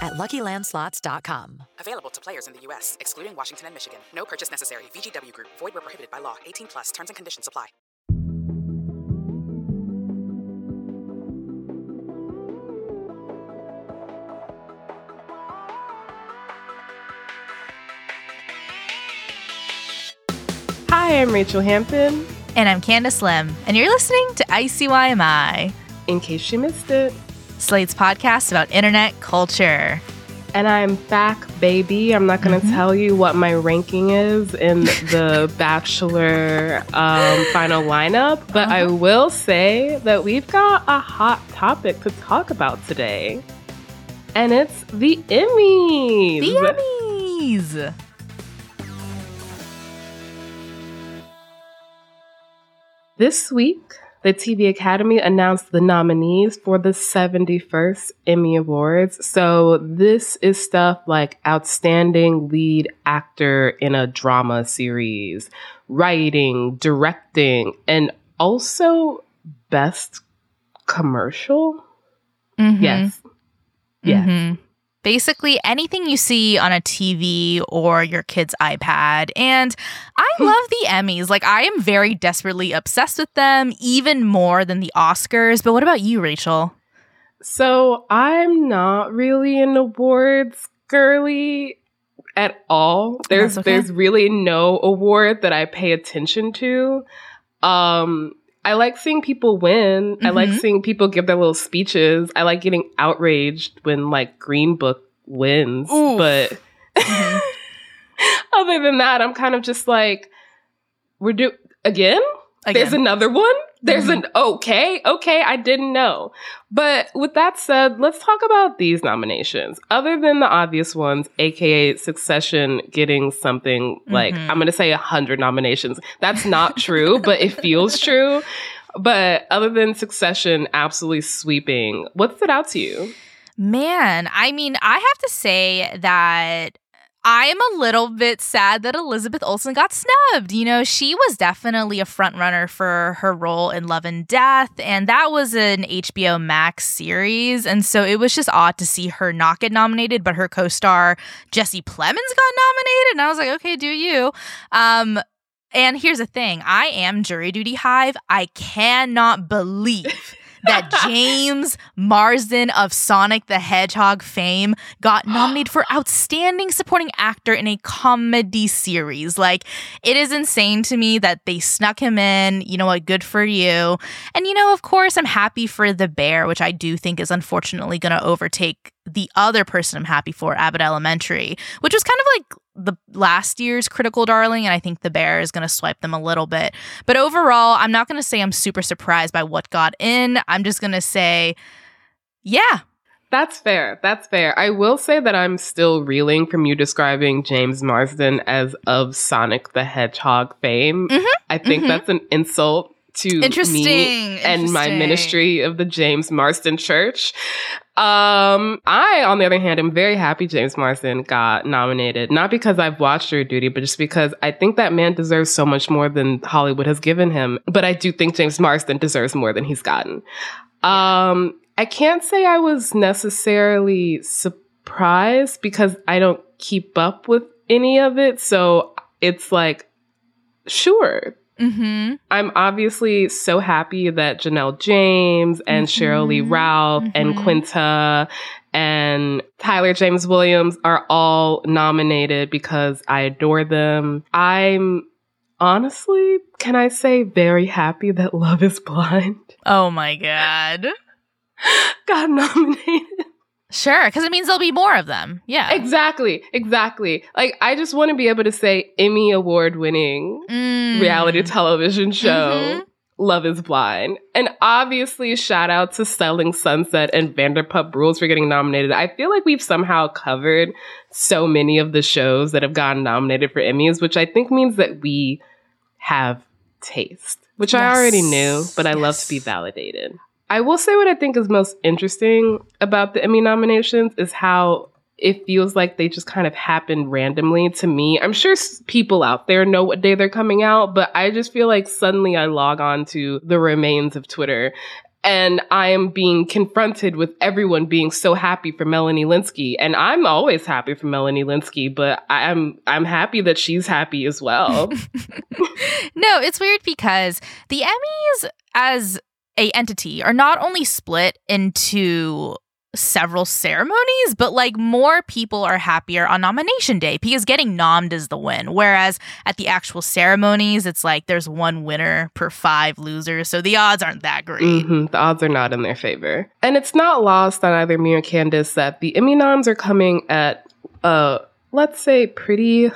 at luckylandslots.com. Available to players in the U.S., excluding Washington and Michigan. No purchase necessary. VGW Group, void were prohibited by law. 18 plus terms and conditions apply. Hi, I'm Rachel Hampton. And I'm Candice Lim, and you're listening to ICYMI, In case you missed it. Slate's podcast about internet culture. And I'm back, baby. I'm not going to tell you what my ranking is in the Bachelor um, final lineup, but I will say that we've got a hot topic to talk about today. And it's the Emmys. The Emmys! This week, the TV Academy announced the nominees for the 71st Emmy Awards. So, this is stuff like Outstanding Lead Actor in a Drama Series, Writing, Directing, and also Best Commercial. Mhm. Yes. Yes. Mhm. Basically, anything you see on a TV or your kid's iPad. And I love the Emmys. Like, I am very desperately obsessed with them, even more than the Oscars. But what about you, Rachel? So I'm not really an awards girly at all. There's okay. there's really no award that I pay attention to. Um I like seeing people win. I like Mhm. seeing people give their little speeches. I like getting outraged when like Green Book wins. Oof. But Mhm. other than that, I'm kind of just like we're do again? There's another one. There's an okay, okay, I didn't know. But with that said, let's talk about these nominations. Other than the obvious ones, aka Succession getting something like Mhm. I'm going to say 100 nominations. That's not true, but it feels true. But other than Succession absolutely sweeping, what stood out to you? Man, I mean, I have to say that I am a little bit sad that Elizabeth Olsen got snubbed. You know, she was definitely a front runner for her role in Love and Death, and that was an HBO Max series. And so it was just odd to see her not get nominated, but her co-star Jesse Plemons got nominated, and I was like, okay, do you? Um, and here's the thing: I am jury duty hive. I cannot believe. That James Marsden of Sonic the Hedgehog fame got nominated for Outstanding Supporting Actor in a Comedy Series. Like, it is insane to me that they snuck him in. You know what? Good for you. And, you know, of course, I'm happy for The Bear, which I do think is unfortunately going to overtake the other person I'm happy for, Abbott Elementary, which was kind of like the last year's critical darling and i think the bear is going to swipe them a little bit but overall i'm not going to say i'm super surprised by what got in i'm just going to say yeah That's fair. That's fair. I will say that I'm still reeling from you describing James Marsden as of Sonic the Hedgehog fame. Mhm, I think mhm. that's an insult to interesting me and my ministry of the James Marsden Church. Um, I, on the other hand, am very happy James Marsden got nominated, not because I've watched Jury Duty, but just because I think that man deserves so much more than Hollywood has given him. But I do think James Marsden deserves more than he's gotten. Um, I can't say I was necessarily surprised because I don't keep up with any of it. So it's like, sure, mm-hmm I'm obviously so happy that Janelle James and Sheryl Lee Ralph and mhm. Quinta and Tyler James Williams are all nominated because I adore them. I'm honestly, can I say, very happy that Love is Blind oh my god got nominated. Sure because it means there'll be more of them yeah Exactly, exactly. Like, I just want to be able to say Emmy award winning Mm. reality television show. Mhm. Love is Blind. And obviously, shout out to Selling Sunset and Vanderpump Rules for getting nominated. I feel like we've somehow covered so many of the shows that have gotten nominated for Emmys, which I think means that we have taste, which I already knew, but I love to be validated. I will say what I think is most interesting about the Emmy nominations is how it feels like they just kind of happened randomly to me. I'm sure people out there know what day they're coming out, but I just feel like suddenly I log on to the remains of Twitter and I am being confronted with everyone being so happy for Melanie Lynskey. And I'm always happy for Melanie Lynskey, but I'm I'm happy that she's happy as well. no, it's weird because the Emmys as a entity are not only split into several ceremonies, but like more people are happier on nomination day because getting nommed is the win. Whereas at the actual ceremonies, it's like there's one winner per five losers. So the odds aren't that great. Mhm, The odds are not in their favor. And it's not lost on either me or Candice that the Emmy noms are coming at a, let's say pretty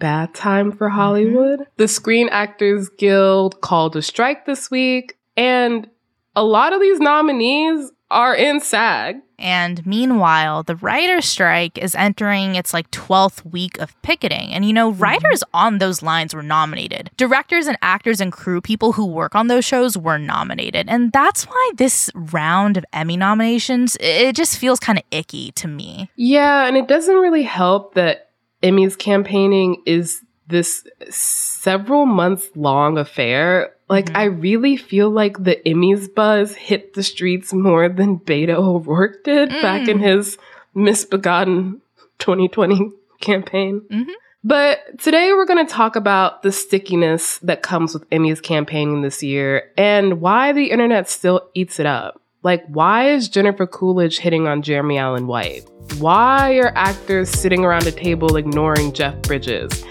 bad time for Hollywood. The Screen Actors Guild called a strike this week, and a lot of these nominees are in SAG. And meanwhile, the writer's strike is entering its like 12th week of picketing. And you know, mm-hmm. writers on those lines were nominated. Directors and actors and crew people who work on those shows were nominated. And that's why this round of Emmy nominations, it just feels kind of icky to me. Yeah, and it doesn't really help that Emmy's campaigning is this several months long affair. Like, Mhm. I really feel like the Emmys buzz hit the streets more than Beto O'Rourke did back in Mm. his misbegotten 2020 campaign. Mhm. But today we're going to talk about the stickiness that comes with Emmy's campaigning this year and why the internet still eats it up. Like, why is Jennifer Coolidge hitting on Jeremy Allen White? Why are actors sitting around a table ignoring Jeff Bridges?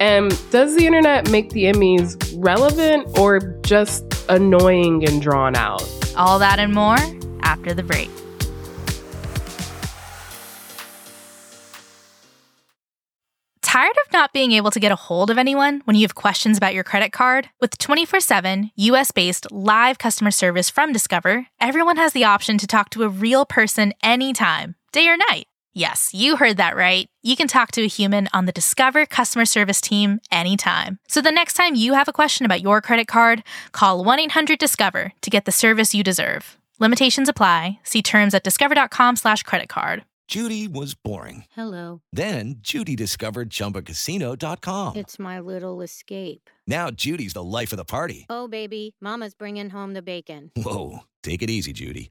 And does the internet make the Emmys relevant or just annoying and drawn out? All that and more after the break. Tired of not being able to get a hold of anyone when you have questions about your credit card? With 24 7 US based live customer service from Discover, everyone has the option to talk to a real person anytime, day or night. Yes, you heard that right. You can talk to a human on the Discover customer service team anytime. So the next time you have a question about your credit card, call 1 800 Discover to get the service you deserve. Limitations apply. See terms at discover.com/slash credit card. Judy was boring. Hello. Then Judy discovered ChumbaCasino.com. It's my little escape. Now Judy's the life of the party. Oh, baby, Mama's bringing home the bacon. Whoa, take it easy, Judy.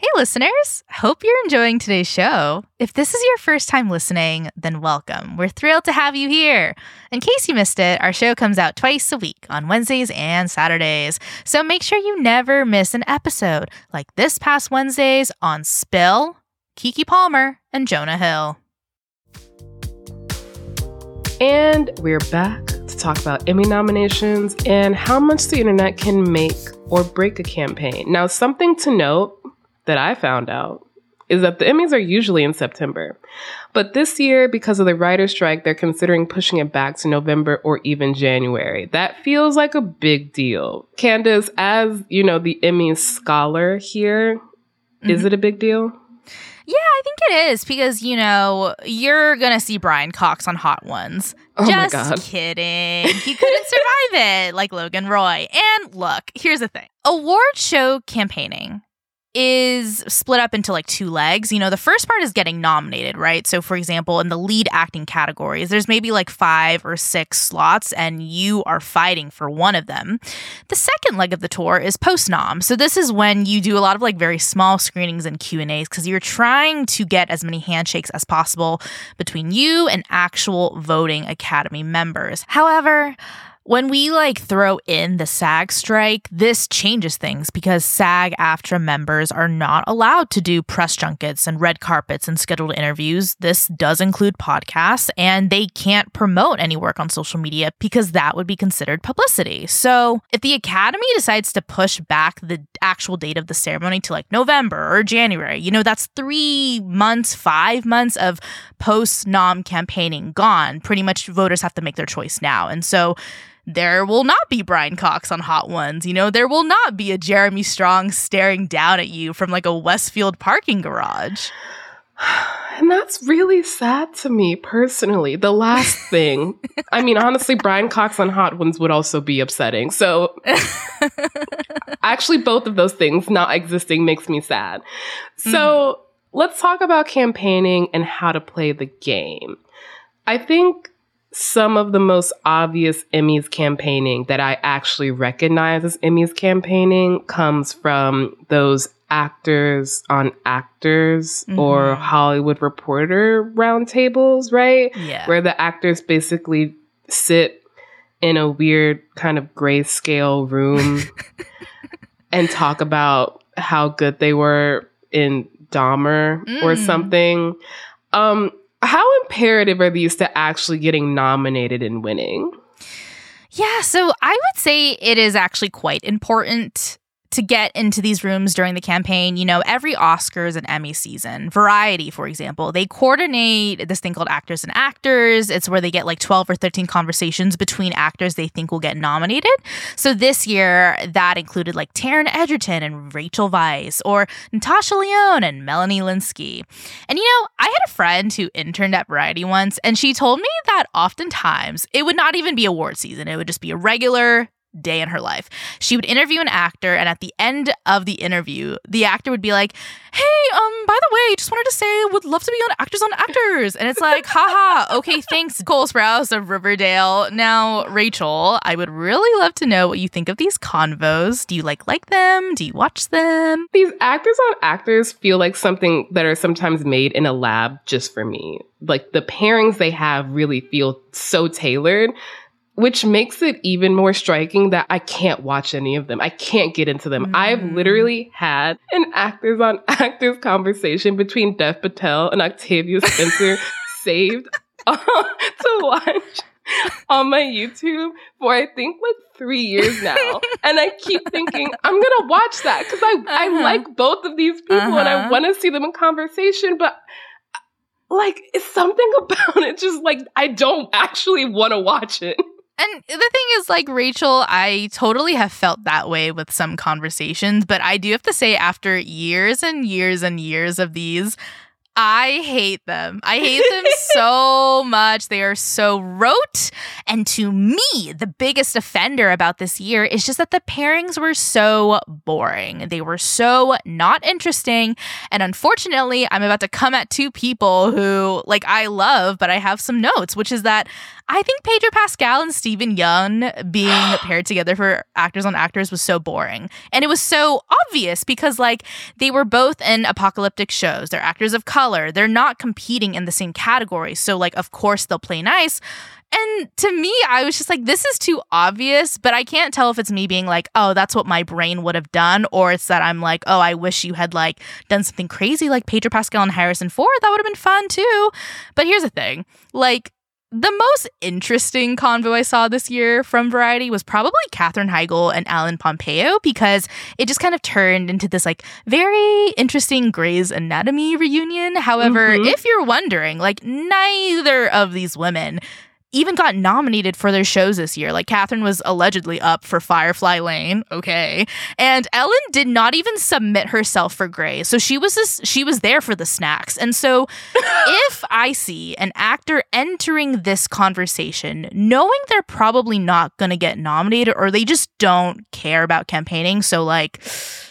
Hey, listeners! Hope you're enjoying today's show. If this is your first time listening, then welcome. We're thrilled to have you here. In case you missed it, our show comes out twice a week on Wednesdays and Saturdays. So make sure you never miss an episode, like this past Wednesdays on Spill, Keke Palmer, and Jonah Hill. And we're back to talk about Emmy nominations and how much the internet can make or break a campaign. Now, something to note that I found out is that the Emmys are usually in September. But this year, because of the writer's strike, they're considering pushing it back to November or even January. That feels like a big deal. Candice, as you know, the Emmys scholar here, is mm-hmm. it a big deal? Yeah, I think it is because, you know, you're going to see Brian Cox on Hot Ones. Oh my Just God. kidding. He couldn't survive it like Logan Roy. And look, here's the thing award show campaigning is split up into like two legs. You know, the first part is getting nominated, right? So, for example, in the lead acting categories, there's maybe like five or six slots, and you are fighting for one of them. The second leg of the tour is post nom. So, this is when you do a lot of like very small screenings and Q and A's because you're trying to get as many handshakes as possible between you and actual voting Academy members. However, when we like throw in the SAG strike, this changes things because SAG AFTRA members are not allowed to do press junkets and red carpets and scheduled interviews. This does include podcasts, and they can't promote any work on social media because that would be considered publicity. So if the Academy decides to push back the actual date of the ceremony to like November or January, you know, that's three months, five months of post nom campaigning gone. Pretty much voters have to make their choice now. And so there will not be Brian Cox on Hot Ones. You know, there will not be a Jeremy Strong staring down at you from like a Westfield parking garage. And that's really sad to me personally. The last thing, I mean, honestly, Brian Cox on Hot Ones would also be upsetting. So, actually, both of those things not existing makes me sad. So, mm. let's talk about campaigning and how to play the game. I think some of the most obvious Emmys campaigning that I actually recognize as Emmys campaigning comes from those actors on actors mm-hmm. or Hollywood reporter roundtables, right? Yeah. Where the actors basically sit in a weird kind of grayscale room and talk about how good they were in Dahmer mm. or something. Um, how imperative are these to actually getting nominated and winning? Yeah, so I would say it is actually quite important to get into these rooms during the campaign, you know, every Oscars and Emmy season, Variety, for example, they coordinate this thing called Actors and Actors. It's where they get like 12 or 13 conversations between actors they think will get nominated. So this year, that included like Taron Egerton and Rachel Weisz, or Natasha Lyonne and Melanie Lynskey. And you know, I had a friend who interned at Variety once, and she told me that oftentimes it would not even be award season, it would just be a regular day in her life. She would interview an actor, and at the end of the interview, the actor would be like, Hey, um, by the way, just wanted to say, would love to be on Actors on Actors. And it's like, haha, okay, thanks, Cole Sprouse of Riverdale. Now, Rachel, I would really love to know what you think of these convos. Do you like like them? Do you watch them? These actors on actors feel like something that are sometimes made in a lab just for me. Like the pairings they have really feel so tailored which makes it even more striking that I can't watch any of them. I can't get into them. Mm. I've literally had an actors on actors conversation between Dev Patel and Octavia Spencer saved uh, to watch on my YouTube for I think like three years now. and I keep thinking, I'm gonna watch that because I, uh-huh. I like both of these people uh-huh. and I uh-huh. wanna see them in conversation, but like it's something about it just like I don't actually wanna watch it. And the thing is, like, Rachel, I totally have felt that way with some conversations, but I do have to say, after years and years and years of these, I hate them. I hate them so much. They are so rote. And to me, the biggest offender about this year is just that the pairings were so boring. They were so not interesting. And unfortunately, I'm about to come at two people who, like, I love, but I have some notes, which is that I think Pedro Pascal and Steven Yeun being paired together for actors on actors was so boring. And it was so obvious because, like, they were both in apocalyptic shows. They're actors of color. They're not competing in the same category. So, like, of course, they'll play nice. And to me, I was just like, this is too obvious, but I can't tell if it's me being like, oh, that's what my brain would have done, or it's that I'm like, oh, I wish you had like done something crazy like Pedro Pascal and Harrison Ford. That would have been fun too. But here's the thing like, the most interesting convo I saw this year from Variety was probably Katherine Heigl and Ellen Pompeo because it just kind of turned into this like very interesting Grey's Anatomy reunion. However, mm-hmm. if you're wondering, like neither of these women even got nominated for their shows this year. Like Katherine was allegedly up for Firefly Lane, okay, and Ellen did not even submit herself for Grey, so she was this, she was there for the snacks. And so, if I see an actor entering this conversation, knowing they're probably not going to get nominated or they just don't care about campaigning, so like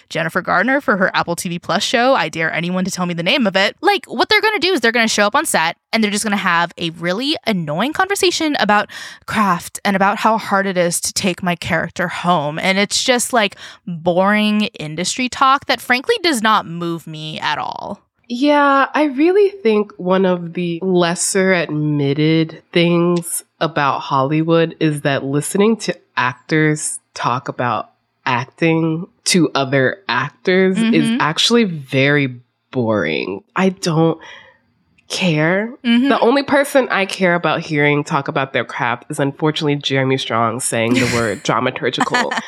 Jennifer Gardner for her Apple TV Plus show. I dare anyone to tell me the name of it. Like, what they're going to do is they're going to show up on set and they're just going to have a really annoying conversation about craft and about how hard it is to take my character home. And it's just like boring industry talk that frankly does not move me at all. Yeah, I really think one of the lesser admitted things about Hollywood is that listening to actors talk about acting to other actors Mhm. is actually very boring. I don't care. Mhm. The only person I care about hearing talk about their craft is unfortunately Jeremy Strong saying the word dramaturgical.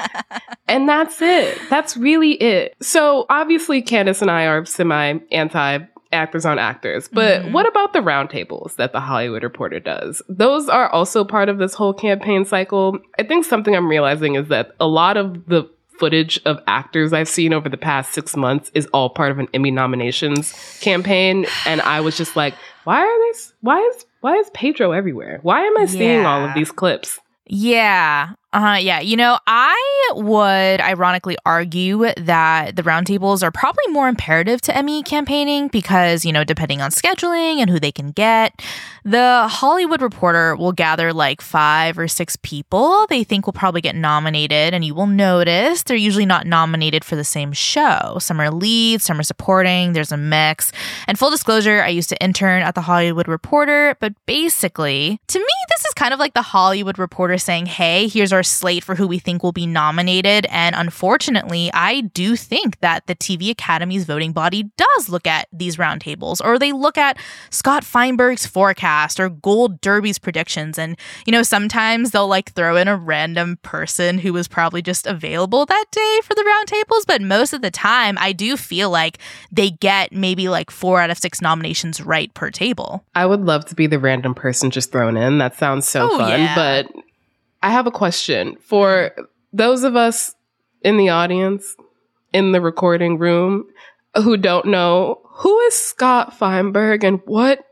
And that's it. That's really it. So obviously, Candice and I are semi anti actors on actors, but Mhm. what about the roundtables that the Hollywood Reporter does? Those are also part of this whole campaign cycle. I think something I'm realizing is that a lot of the footage of actors I've seen over the past six months is all part of an Emmy nominations campaign, and I was just like, why are this? Why is why is Pedro everywhere? Why am I seeing all of these clips? Yeah. Uh, yeah. You know, I would ironically argue that the roundtables are probably more imperative to Emmy campaigning because, you know, depending on scheduling and who they can get, the Hollywood Reporter will gather like five or six people they think will probably get nominated. And you will notice they're usually not nominated for the same show. Some are leads, some are supporting, there's a mix. And full disclosure, I used to intern at the Hollywood Reporter, but basically, to me, this is kind of like the Hollywood Reporter saying, hey, here's our slate for who we think will be nominated. And unfortunately, I do think that the TV Academy's voting body does look at these roundtables, or they look at Scott Feinberg's forecast or Gold Derby's predictions. And, you know, sometimes they'll like throw in a random person who was probably just available that day for the roundtables. But most of the time, I do feel like they get maybe like four out of six nominations right per table. I would love to be the random person just thrown in. That sounds so Oh, fun. yeah. But I have a question for those of us in the audience, in the recording room, who don't know who is Scott Feinberg and what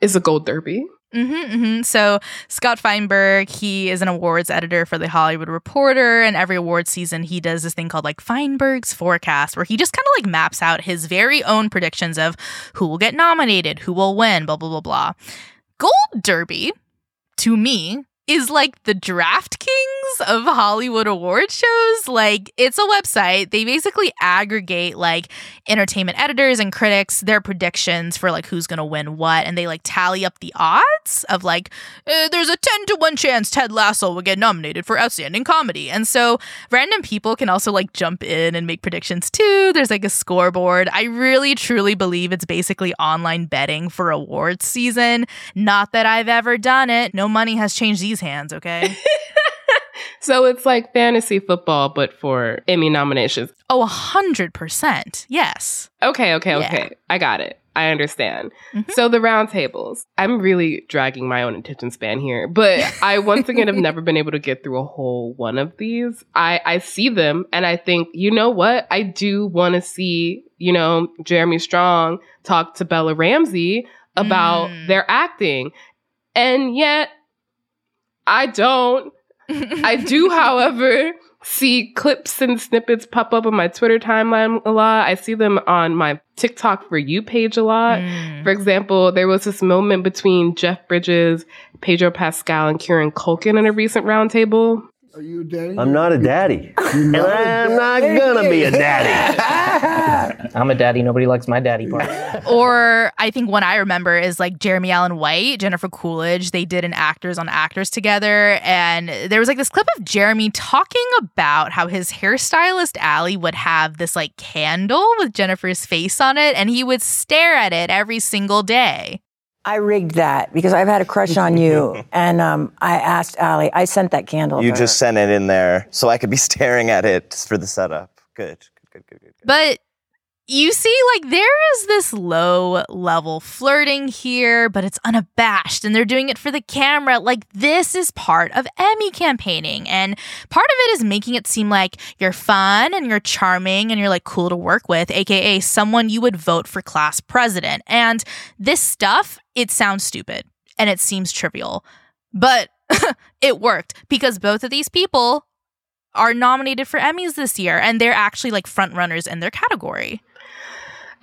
is a gold derby? hmm hmm So Scott Feinberg, he is an awards editor for the Hollywood Reporter, and every award season he does this thing called like Feinberg's forecast, where he just kind of like maps out his very own predictions of who will get nominated, who will win, blah blah blah blah. Gold Derby, to me, is like the DraftKings of Hollywood award shows. Like it's a website. They basically aggregate like entertainment editors and critics their predictions for like who's gonna win what, and they like tally up the odds of like uh, there's a ten to one chance Ted Lasso will get nominated for outstanding comedy, and so random people can also like jump in and make predictions too. There's like a scoreboard. I really truly believe it's basically online betting for awards season. Not that I've ever done it. No money has changed these hands. Okay. So it's like fantasy football, but for Emmy nominations. oh, a hundred percent. Yes. Okay, okay, Yeah. okay. I got it. I understand. Mhm. So the roundtables. I'm really dragging my own attention span here, but I once again have never been able to get through a whole one of these. I I see them and I think, you know what? I do want to see, you know, Jeremy Strong talk to Bella Ramsey about Mm. their acting. And yet I don't. I do, however, see clips and snippets pop up on my Twitter timeline a lot. I see them on my TikTok for you page a lot. Mm. For example, there was this moment between Jeff Bridges, Pedro Pascal, and Kieran Culkin in a recent roundtable. Are you a daddy? I'm not a daddy. and not a I'm not gonna be a daddy. I'm a daddy. Nobody likes my daddy part. or I think one I remember is like Jeremy Allen White, Jennifer Coolidge. They did an actors on actors together. And there was like this clip of Jeremy talking about how his hairstylist Allie would have this like candle with Jennifer's face on it and he would stare at it every single day. I rigged that because I've had a crush on you, and um, I asked Allie. I sent that candle. You to just her. sent it in there so I could be staring at it for the setup. Good, good, good, good, good. But you see, like, there is this low level flirting here, but it's unabashed and they're doing it for the camera. Like, this is part of Emmy campaigning. And part of it is making it seem like you're fun and you're charming and you're like cool to work with, AKA someone you would vote for class president. And this stuff, it sounds stupid and it seems trivial, but it worked because both of these people are nominated for Emmys this year and they're actually like front runners in their category.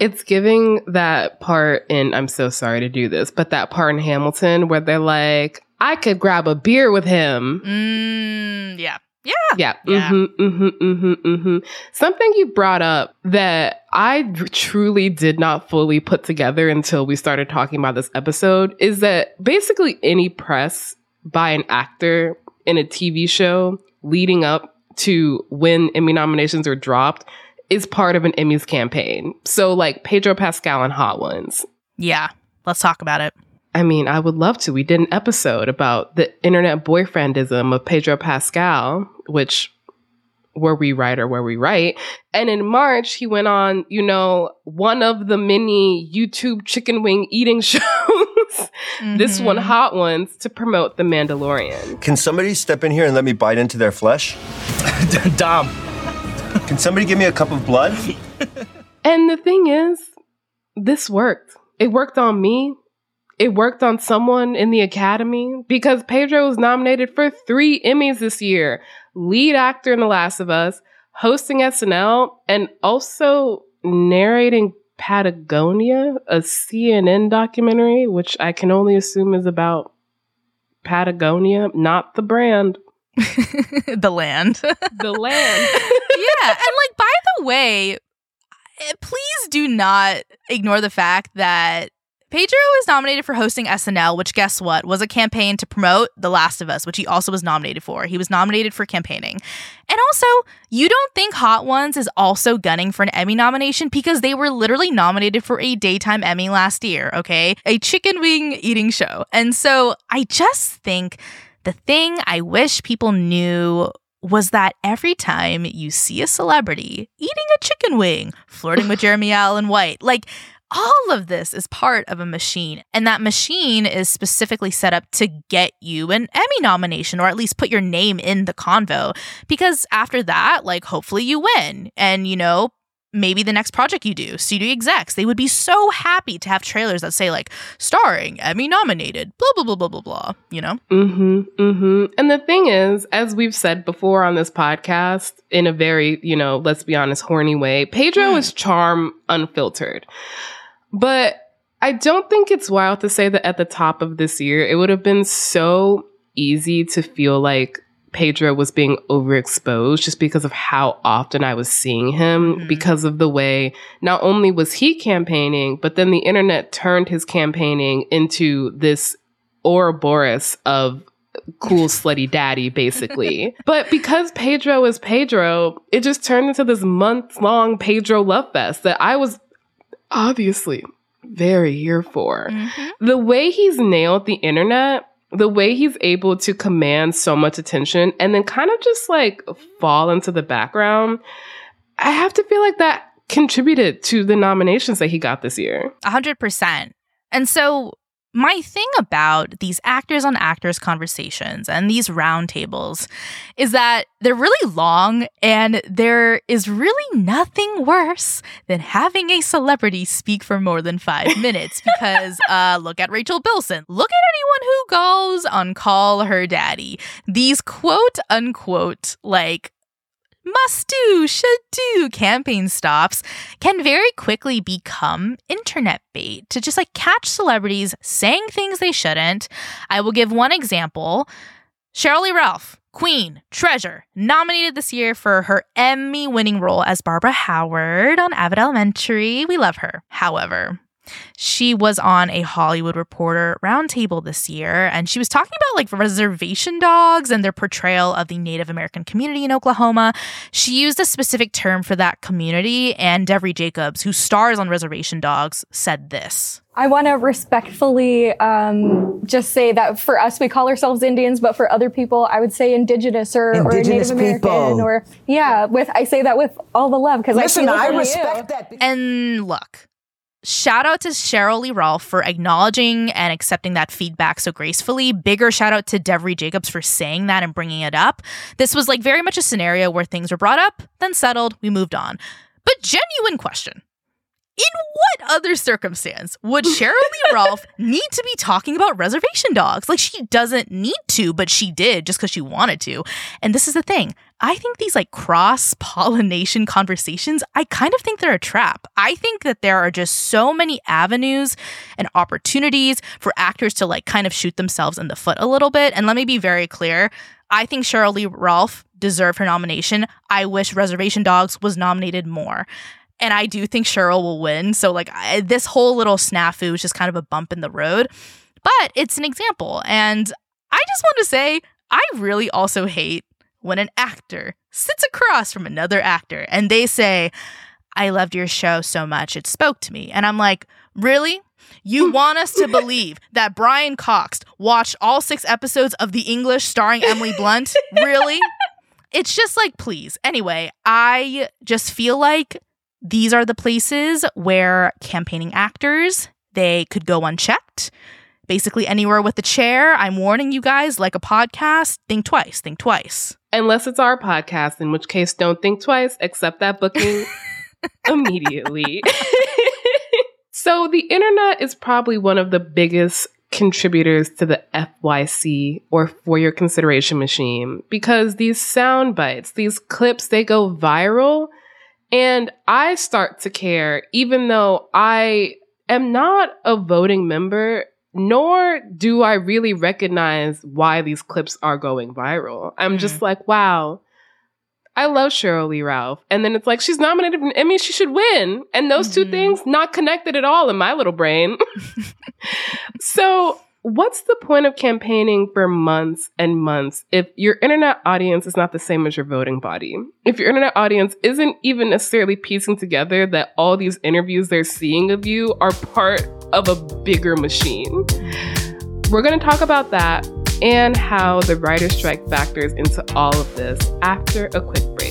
It's giving that part in, I'm so sorry to do this, but that part in Hamilton where they're like, I could grab a beer with him. Mm, yeah. Yeah. Yeah. Yeah. Mm-hmm, mm-hmm, mm-hmm, mm-hmm. Something you brought up that I truly did not fully put together until we started talking about this episode is that basically any press by an actor in a TV show leading up to when Emmy nominations are dropped is part of an Emmys campaign. So, like Pedro Pascal and Hot Ones. Yeah, let's talk about it. I mean, I would love to. We did an episode about the internet boyfriendism of Pedro Pascal, which where we write or where we write. And in March, he went on, you know, one of the many YouTube chicken wing eating shows, mm-hmm. this one, mm-hmm. Hot Ones, to promote The Mandalorian. Can somebody step in here and let me bite into their flesh? Dom. Can somebody give me a cup of blood? and the thing is, this worked. It worked on me. It worked on someone in the Academy because Pedro was nominated for three Emmys this year lead actor in The Last of Us, hosting SNL, and also narrating Patagonia, a CNN documentary, which I can only assume is about Patagonia, not the brand. the land. the land. yeah. And like, by the way, please do not ignore the fact that Pedro is nominated for hosting SNL, which guess what? Was a campaign to promote The Last of Us, which he also was nominated for. He was nominated for campaigning. And also, you don't think Hot Ones is also gunning for an Emmy nomination because they were literally nominated for a daytime Emmy last year, okay? A chicken wing eating show. And so I just think the thing I wish people knew was that every time you see a celebrity eating a chicken wing, flirting with Jeremy Allen White, like all of this is part of a machine. And that machine is specifically set up to get you an Emmy nomination or at least put your name in the convo. Because after that, like, hopefully you win. And, you know, maybe the next project you do, studio execs, they would be so happy to have trailers that say like starring, Emmy nominated, blah blah blah blah blah blah. You know. Mm-hmm. Mm-hmm. And the thing is, as we've said before on this podcast, in a very you know, let's be honest, horny way, Pedro mm. is charm unfiltered. But I don't think it's wild to say that at the top of this year, it would have been so easy to feel like Pedro was being overexposed just because of how often I was seeing him, mm-hmm. because of the way not only was he campaigning, but then the internet turned his campaigning into this Ouroboros of cool slutty daddy basically but because pedro is pedro it just turned into this month long pedro love fest that i was obviously very here for. Mm-hmm. The way he's nailed the internet, the way he's able to command so much attention and then kind of just like fall into the background, I have to feel like that contributed to the nominations that he got this year. 100%. And so my thing about these actors on actors conversations and these roundtables is that they're really long and there is really nothing worse than having a celebrity speak for more than five minutes because uh, look at Rachel Bilson. Look at anyone who goes on Call Her Daddy. These quote unquote like must do, should do campaign stops can very quickly become internet bait to just like catch celebrities saying things they shouldn't. I will give one example. Sheryl Lee Ralph, Queen, Treasure, nominated this year for her Emmy winning role as Barbara Howard on Abbott Elementary. We love her. However, she was on a Hollywood Reporter roundtable this year, and she was talking about like reservation dogs and their portrayal of the Native American community in Oklahoma. She used a specific term for that community, and Devery Jacobs, who stars on Reservation Dogs, said this. I want to respectfully um, just say that for us, we call ourselves Indians, but for other people, I would say Indigenous or, indigenous or Native people. American, or yeah. With I say that with all the love because I listen, I, I respect you. that. And look, shout out to Sheryl Lee Ralph for acknowledging and accepting that feedback so gracefully. Bigger shout out to Devery Jacobs for saying that and bringing it up. This was like very much a scenario where things were brought up, then settled, we moved on. But genuine question. In what other circumstance would Sheryl Lee Ralph need to be talking about reservation dogs? Like she doesn't need to, but she did just because she wanted to. And this is the thing. I think these like cross pollination conversations, I kind of think they're a trap. I think that there are just so many avenues and opportunities for actors to like kind of shoot themselves in the foot a little bit. And let me be very clear. I think Sheryl Lee Ralph deserved her nomination. I wish Reservation Dogs was nominated more. And I do think Sheryl will win. So like I, this whole little snafu is just kind of a bump in the road, but it's an example. And I just want to say I really also hate when an actor sits across from another actor and they say, "I loved your show so much it spoke to me," and I'm like, really? You hmm. want us to believe that Brian Cox watched all six episodes of The English starring Emily Blunt? Really? It's just like, please. Anyway, I just feel like these are the places where campaigning actors they could go unchecked. Basically, anywhere with a chair. I'm warning you guys, like a podcast, think twice, think twice. Unless it's our podcast, in which case, don't think twice, accept that booking immediately. so, the internet is probably one of the biggest contributors to the FYC or for your consideration machine because these sound bites, these clips, they go viral. And I start to care, even though I am not a voting member, nor do I really recognize why these clips are going viral. I'm just mm-hmm. like, wow, I love Sheryl Lee Ralph. And then it's like, she's nominated for an Emmy, she should win. And those two mm-hmm. things, not connected at all in my little brain. so, what's the point of campaigning for months and months if your internet audience is not the same as your voting body? If your internet audience isn't even necessarily piecing together that all these interviews they're seeing of you are part of a bigger machine? We're going to talk about that and how the writer's strike factors into all of this after a quick break.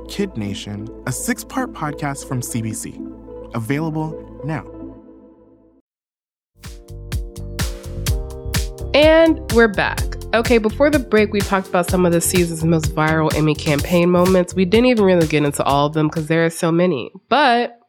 Kid Nation, a six part podcast from CBC. Available now. And we're back. Okay, before the break, we talked about some of the season's most viral Emmy campaign moments. We didn't even really get into all of them because there are so many. But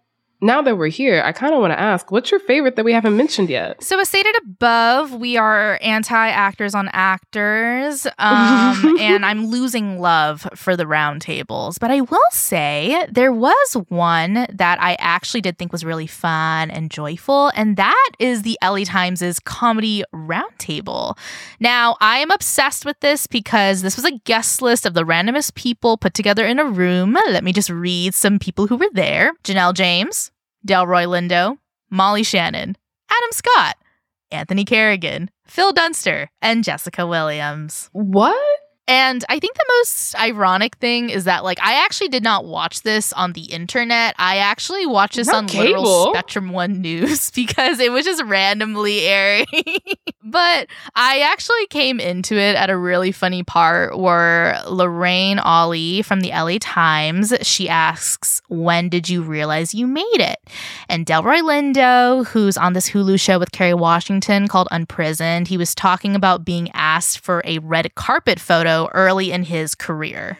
now that we're here, I kind of want to ask, what's your favorite that we haven't mentioned yet? So, as stated above, we are anti actors on actors, um, and I'm losing love for the roundtables. But I will say there was one that I actually did think was really fun and joyful, and that is the LA Times' comedy roundtable. Now, I am obsessed with this because this was a guest list of the randomest people put together in a room. Let me just read some people who were there Janelle James. Delroy Lindo, Molly Shannon, Adam Scott, Anthony Carrigan, Phil Dunster, and Jessica Williams. What? And I think the most ironic thing is that, like, I actually did not watch this on the internet. I actually watched this Not on cable. literal Spectrum One News because it was just randomly airing. but I actually came into it at a really funny part where Lorraine Ali from the LA Times she asks, "When did you realize you made it?" And Delroy Lindo, who's on this Hulu show with Kerry Washington called Unprisoned, he was talking about being asked for a red carpet photo early in his career.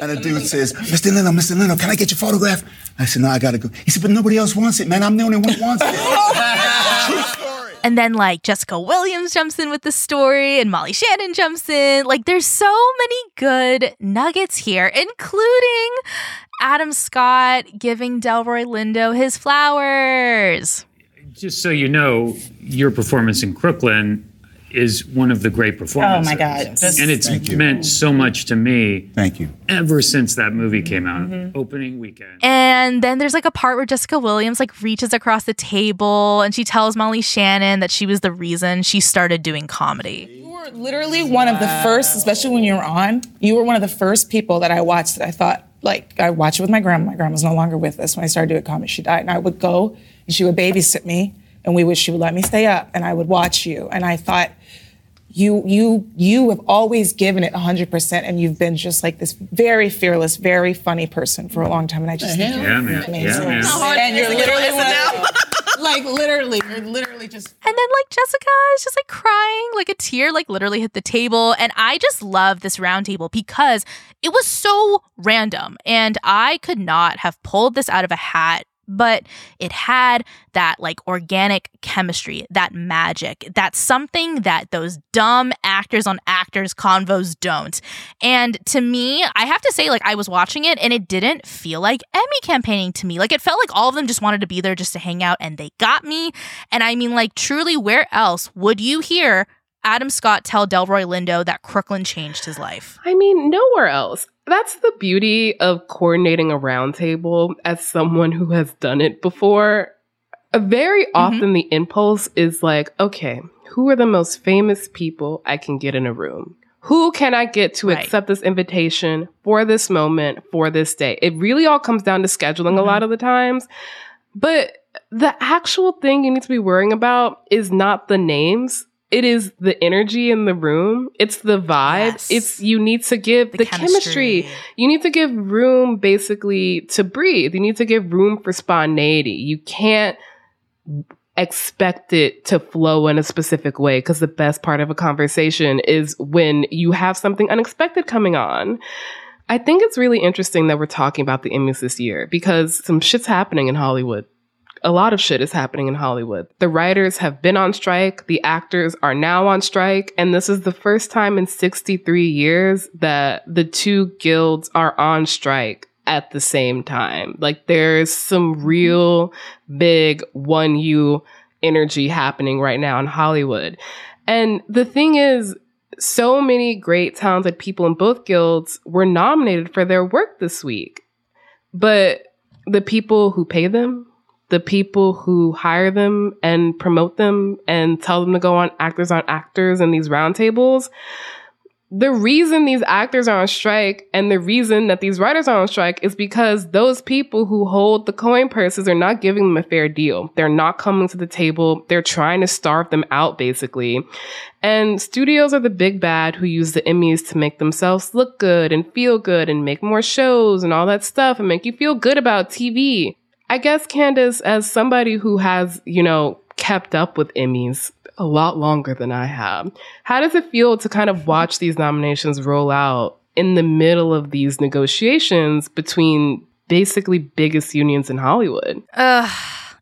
And the dude says, Mr. Leno, Mr. Leno, can I get your photograph? I said, no, I gotta go. He said, but nobody else wants it, man. I'm the only one who wants it. And then like Jessica Williams jumps in with the story and Molly Shannon jumps in. Like there's so many good nuggets here, including Adam Scott giving Delroy Lindo his flowers. Just so you know, your performance in Crooklyn is one of the great performances. Oh my God. Just- and it's Thank you. meant so much to me. Thank you. Ever since that movie came out, Mm-hmm. opening weekend. And then there's like a part where Jessica Williams like reaches across the table and she tells Molly Shannon that she was the reason she started doing comedy. You were literally one of the first, especially when you were on, you were one of the first people that I watched that I thought, like, I watched it with my grandma. My grandma's no longer with us when I started doing comedy. She died. And I would go and she would babysit me and we would, she would let me stay up and I would watch you. And I thought, you, you, you have always given it 100% and you've been just like this very fearless, very funny person for a long time. And I just think Yeah, you're man. amazing. Yeah, man. And you're literally one, like literally, you're literally just. And then like Jessica is just like crying, like a tear like literally hit the table. And I just love this roundtable because it was so random. And I could not have pulled this out of a hat but it had that like organic chemistry, that magic, that's something that those dumb actors on actors convos don't. And to me, I have to say, like, I was watching it and it didn't feel like Emmy campaigning to me. Like, it felt like all of them just wanted to be there just to hang out and they got me. And I mean, like, truly, where else would you hear Adam Scott tell Delroy Lindo that Crooklyn changed his life? I mean, nowhere else. That's the beauty of coordinating a roundtable as someone who has done it before. Very mm-hmm. often, the impulse is like, okay, who are the most famous people I can get in a room? Who can I get to Right. accept this invitation for this moment, for this day? It really all comes down to scheduling a mm-hmm. lot of the times. But the actual thing you need to be worrying about is not the names. It is the energy in the room. It's the vibe. It's you need to give the, chemistry. You need to give room basically to breathe. You need to give room for spontaneity. You can't expect it to flow in a specific way because the best part of a conversation is when you have something unexpected coming on. I think it's really interesting that we're talking about the Emmys this year because some shit's happening in Hollywood. A lot of shit is happening in Hollywood. The writers have been on strike, the actors are now on strike, and this is the first time in 63 years that the two guilds are on strike at the same time. Like there's some real big one you energy happening right now in Hollywood. And the thing is, so many great talented people in both guilds were nominated for their work this week. But the people who pay them, the people who hire them and promote them and tell them to go on actors on actors and these roundtables, the reason these actors are on strike and the reason that these writers are on strike is because those people who hold the coin purses are not giving them a fair deal. They're not coming to the table. They're trying to starve them out, basically. And studios are the big bad who use the Emmys to make themselves look good and feel good and make more shows and all that stuff and make you feel good about TV. I guess, Candice, as somebody who has, you know, kept up with Emmys a lot longer than I have, how does it feel to kind of watch these nominations roll out in the middle of these negotiations between basically biggest unions in Hollywood?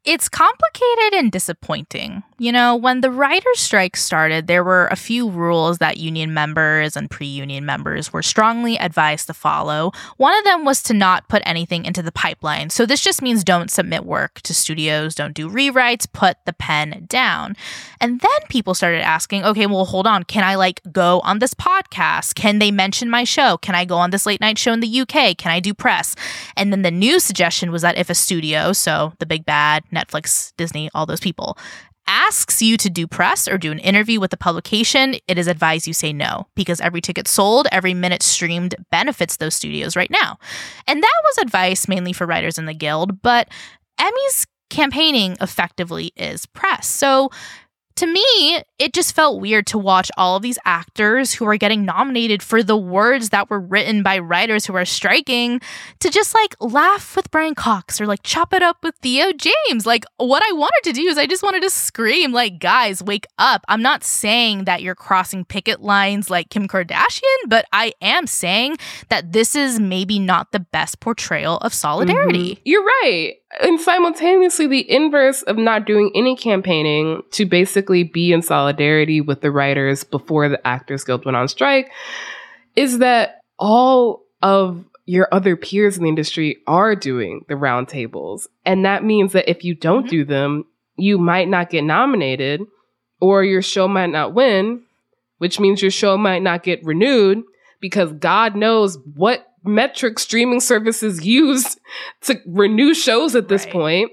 It's complicated and disappointing. You know, when the writer's strike started, there were a few rules that union members and pre union members were strongly advised to follow. One of them was to not put anything into the pipeline. So, this just means don't submit work to studios, don't do rewrites, put the pen down. And then people started asking, okay, well, hold on. Can I like go on this podcast? Can they mention my show? Can I go on this late night show in the UK? Can I do press? And then the new suggestion was that if a studio, so the big bad, Netflix, Disney, all those people, asks you to do press or do an interview with the publication, it is advised you say no because every ticket sold, every minute streamed benefits those studios right now. And that was advice mainly for writers in the guild, but Emmy's campaigning effectively is press. So to me, it just felt weird to watch all of these actors who are getting nominated for the words that were written by writers who are striking to just like laugh with Brian Cox or like chop it up with Theo James. Like, what I wanted to do is I just wanted to scream, like, guys, wake up. I'm not saying that you're crossing picket lines like Kim Kardashian, but I am saying that this is maybe not the best portrayal of solidarity. Mhm. You're right. And simultaneously, the inverse of not doing any campaigning to basically be in solidarity with the writers before the Actors Guild went on strike is that all of your other peers in the industry are doing the roundtables. And that means that if you don't mm-hmm. do them, you might not get nominated or your show might not win, which means your show might not get renewed because God knows what metric streaming services use to renew shows at this point.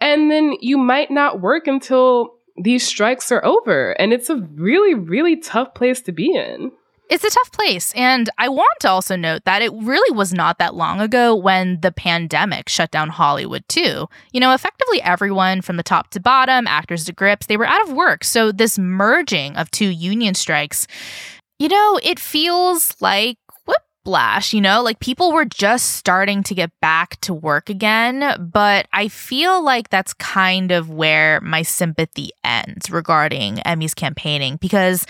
And then you might not work until these strikes are over. And it's a really, really tough place to be in. It's a tough place. And I want to also note that it really was not that long ago when the pandemic shut down Hollywood, too. You know, effectively everyone from the top to bottom, actors to grips, they were out of work. So this merging of two union strikes, you know, it feels like you know? Like people were just starting to get back to work again, but I feel like that's kind of where my sympathy ends regarding Emmy's campaigning because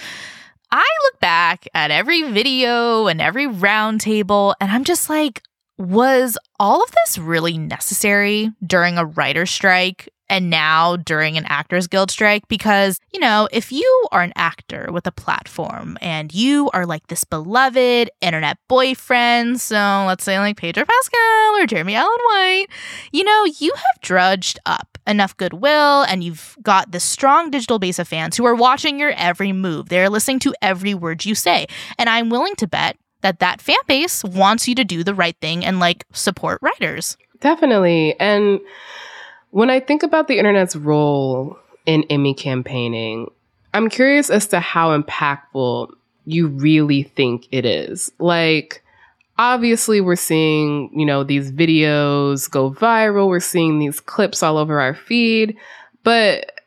I look back at every video and every roundtable and I'm just like, was all of this really necessary during a writer's strike and now during an Actors Guild strike because, you know, if you are an actor with a platform and you are like this beloved internet boyfriend, so let's say like Pedro Pascal or Jeremy Allen White, you know, you have drudged up enough goodwill and you've got this strong digital base of fans who are watching your every move. They're listening to every word you say. And I'm willing to bet that that fan base wants you to do the right thing and like support writers. Definitely. And when I think about the internet's role in Emmy campaigning, I'm curious as to how impactful you really think it is. Like, obviously, we're seeing, you know, these videos go viral, we're seeing these clips all over our feed, but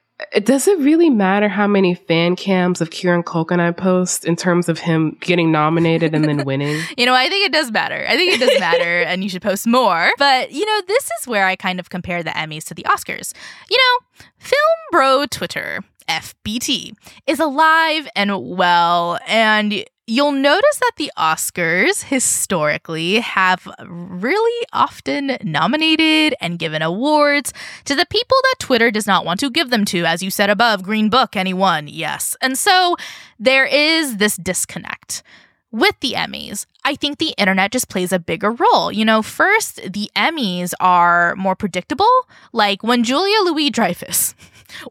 does it really matter how many fan cams of Kieran Culkin I post in terms of him getting nominated and then winning? you know, I think it does matter. I think it does matter, and you should post more. But, you know, this is where I kind of compare the Emmys to the Oscars. You know, Film Bro Twitter. FBT is alive and well, and You'll notice that the Oscars historically have really often nominated and given awards to the people that Twitter does not want to give them to. As you said above, Green Book, anyone, yes. And so there is this disconnect. With the Emmys, I think the internet just plays a bigger role. You know, first, the Emmys are more predictable. Like when Julia Louis Dreyfus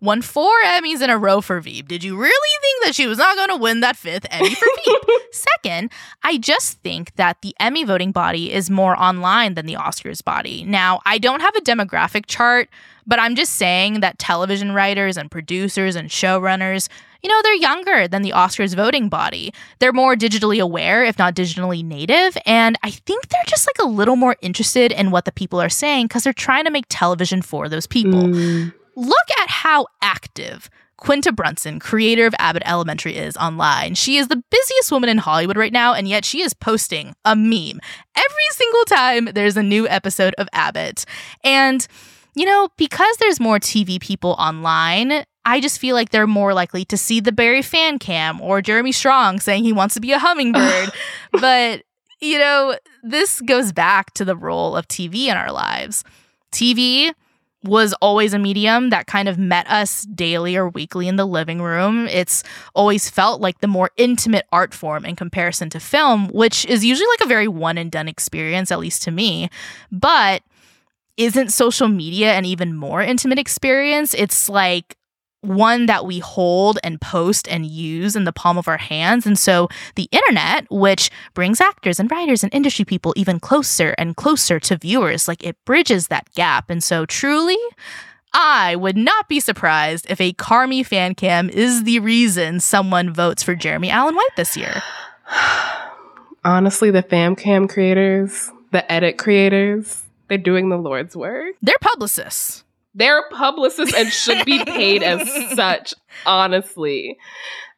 won four Emmys in a row for Veep. Did you really think that she was not going to win that fifth Emmy for Veep? Second, I just think that the Emmy voting body is more online than the Oscars body. Now, I don't have a demographic chart, but I'm just saying that television writers and producers and showrunners, you know, they're younger than the Oscars voting body. They're more digitally aware, if not digitally native. And I think they're just like a little more interested in what the people are saying because they're trying to make television for those people. Mm. Look at how active Quinta Brunson, creator of Abbott Elementary, is online. She is the busiest woman in Hollywood right now, and yet she is posting a meme every single time there's a new episode of Abbott. And, you know, because there's more TV people online, I just feel like they're more likely to see the Barry fan cam or Jeremy Strong saying he wants to be a hummingbird. but, you know, this goes back to the role of TV in our lives. TV was always a medium that kind of met us daily or weekly in the living room. It's always felt like the more intimate art form in comparison to film, which is usually like a very one and done experience, at least to me. But isn't social media an even more intimate experience? It's like one that we hold and post and use in the palm of our hands. And so the internet, which brings actors and writers and industry people even closer and closer to viewers, like it bridges that gap. And so truly, I would not be surprised if a Carmy fan cam is the reason someone votes for Jeremy Allen White this year. Honestly, the fam cam creators, the edit creators, they're doing the Lord's work. They're publicists. They're publicists and should be paid as such, honestly.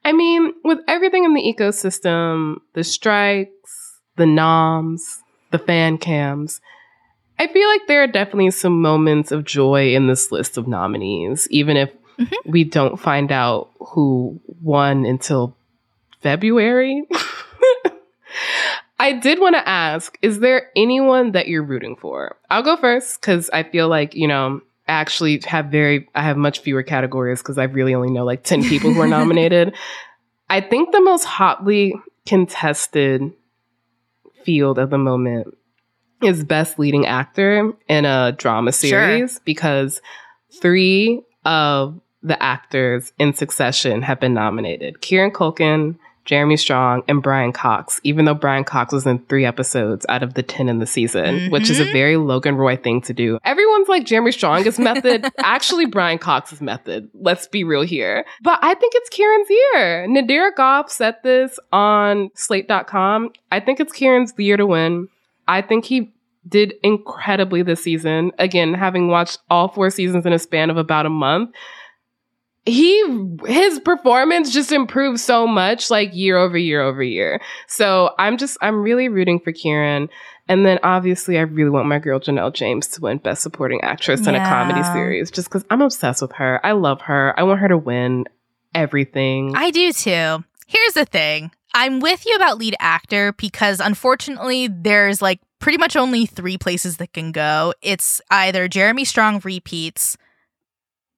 I mean, with everything in the ecosystem, the strikes, the noms, the fan cams, I feel like there are definitely some moments of joy in this list of nominees, even if mm-hmm. we don't find out who won until February. I did want to ask is there anyone that you're rooting for? I'll go first because I feel like, you know, actually have very I have much fewer categories because I really only know like 10 people who are nominated. I think the most hotly contested field at the moment is best leading actor in a drama series sure. because three of the actors in succession have been nominated. Kieran Culkin, Jeremy Strong, and Brian Cox, even though Brian Cox was in three episodes out of the 10 in the season, mm-hmm. which is a mm-hmm. very Logan Roy thing to do. Everyone's like Jeremy Strong's method. Actually, Brian Cox's method. Let's be real here. But I think it's Kieran's year. Nadira Goffe said this on slate.com. I think it's Kieran's year to win. I think he did incredibly this season. Again, having watched all four seasons in a span of about a month. He his performance just improved so much like year over year over year. So I'm just I'm really rooting for Kieran. And then obviously I really want my girl Janelle James to win Best Supporting Actress in a comedy series just because I'm obsessed with her. I love her. I want her to win everything. I do too. Here's the thing. I'm with you about lead actor because unfortunately there's like pretty much only three places that can go. It's either Jeremy Strong repeats,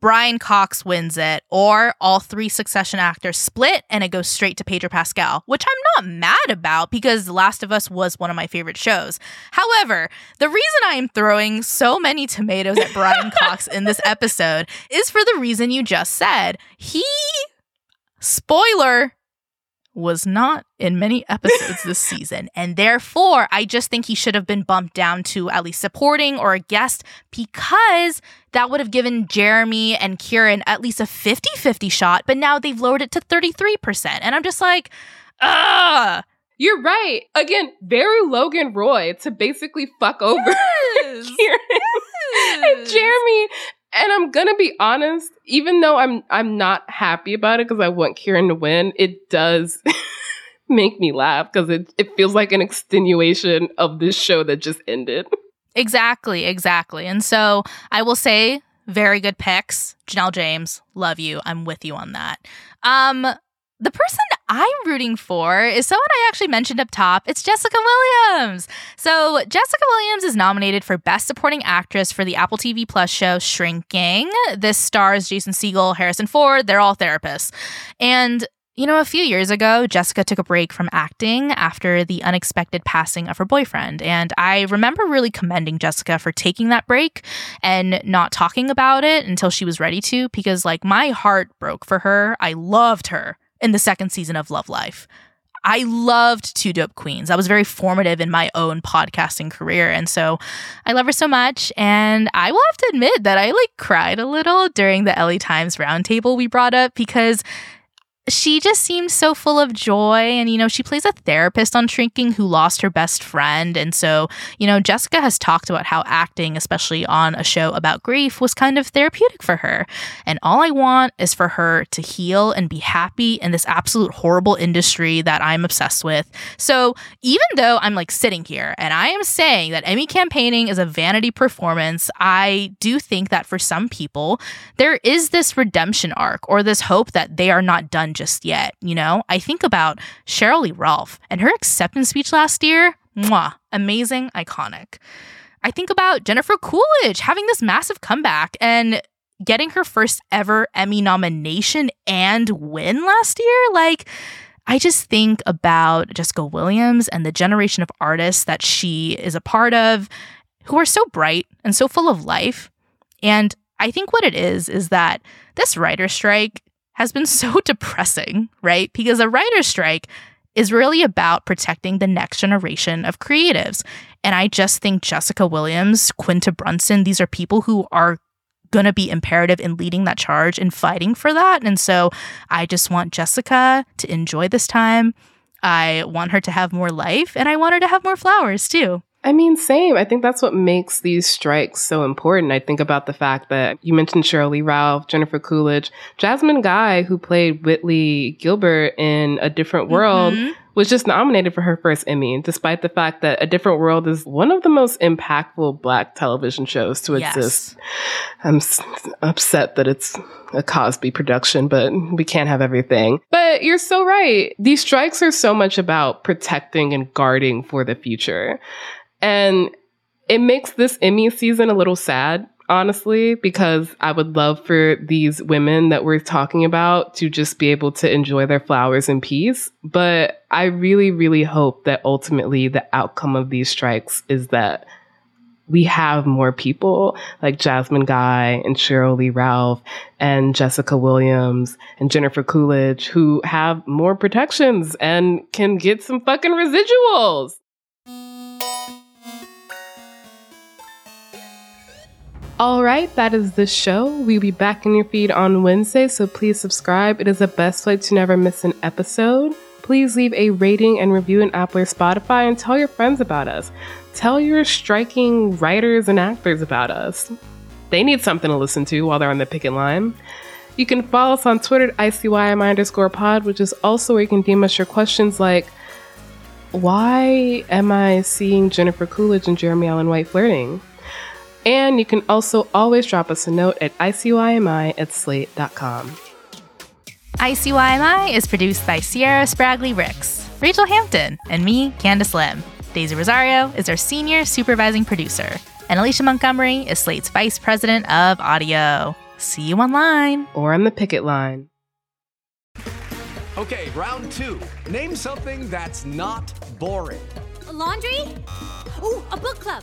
Brian Cox wins it, or all three succession actors split and it goes straight to Pedro Pascal, which I'm not mad about because The Last of Us was one of my favorite shows. However, the reason I am throwing so many tomatoes at Brian Cox in this episode is for the reason you just said. He, spoiler, was not in many episodes this season. And therefore, I just think he should have been bumped down to at least supporting or a guest because that would have given Jeremy and Kieran at least a 50 50 shot. But now they've lowered it to 33%. And I'm just like, ugh. You're right. Again, very Logan Roy to basically fuck over Kieran and Jeremy. And I'm gonna be honest, even though I'm I'm not happy about it because I want Kieran to win, it does make me laugh because it, it feels like an extenuation of this show that just ended. Exactly, exactly. And so I will say, very good picks. Janelle James, love you. I'm with you on that. Um, the person I'm rooting for is someone I actually mentioned up top. It's Jessica Williams. So Jessica Williams is nominated for Best Supporting Actress for the Apple TV Plus show Shrinking. This stars Jason Segel, Harrison Ford. They're all therapists. And you know, a few years ago, Jessica took a break from acting after the unexpected passing of her boyfriend. And I remember really commending Jessica for taking that break and not talking about it until she was ready to, because, like, my heart broke for her. I loved her in the second season of Love Life. I loved Two Dope Queens. That was very formative in my own podcasting career. And so I love her so much. And I will have to admit that I like cried a little during the LA Times roundtable we brought up because she just seemed so full of joy. And, you know, she plays a therapist on Shrinking who lost her best friend. And so, you know, Jessica has talked about how acting, especially on a show about grief, was kind of therapeutic for her. And all I want is for her to heal and be happy in this absolute horrible industry that I'm obsessed with. So even though I'm like sitting here and I am saying that Emmy campaigning is a vanity performance, I do think that for some people, there is this redemption arc or this hope that they are not done just yet. You know, I think about Sheryl Lee Ralph and her acceptance speech last year. Mwah, amazing, iconic. I think about Jennifer Coolidge having this massive comeback and getting her first ever Emmy nomination and win last year. Like, I just think about Jessica Williams and the generation of artists that she is a part of who are so bright and so full of life. And I think what it is is that this writer strike has been so depressing, right? Because a writer's strike is really about protecting the next generation of creatives. And I just think Jessica Williams, Quinta Brunson, these are people who are going to be imperative in leading that charge and fighting for that. And so I just want Jessica to enjoy this time. I want her to have more life and I want her to have more flowers too. I mean, same. I think that's what makes these strikes so important. I think about the fact that you mentioned Sheryl Ralph, Jennifer Coolidge, Jasmine Guy, who played Whitley Gilbert in A Different World, Mhm. was just nominated for her first Emmy, despite the fact that A Different World is one of the most impactful Black television shows to Yes. exist. I'm s- upset that it's a Cosby production, but we can't have everything. But you're so right. These strikes are so much about protecting and guarding for the future. And it makes this Emmy season a little sad, honestly, because I would love for these women that we're talking about to just be able to enjoy their flowers in peace. But I really, really hope that ultimately the outcome of these strikes is that we have more people like Jasmine Guy and Sheryl Lee Ralph and Jessica Williams and Jennifer Coolidge who have more protections and can get some fucking residuals. All right, that is the show. We'll be back in your feed on Wednesday, so please subscribe. It is the best way to never miss an episode. Please leave a rating and review in Apple or Spotify and tell your friends about us. Tell your striking writers and actors about us. They need something to listen to while they're on the picket line. You can follow us on Twitter at ICYMI underscore pod, which is also where you can DM us your questions like, why am I seeing Jennifer Coolidge and Jeremy Allen White flirting? And you can also always drop us a note at ICYMI at slate.com. ICYMI is produced by Sierra Spragley Ricks, Rachelle Hampton, and me, Candice Lim. Daisy Rosario is our senior supervising producer, and Alicia Montgomery is Slate's vice president of audio. See you online or on the picket line. Okay, round two. Name something that's not boring. A laundry? Ooh, a book club.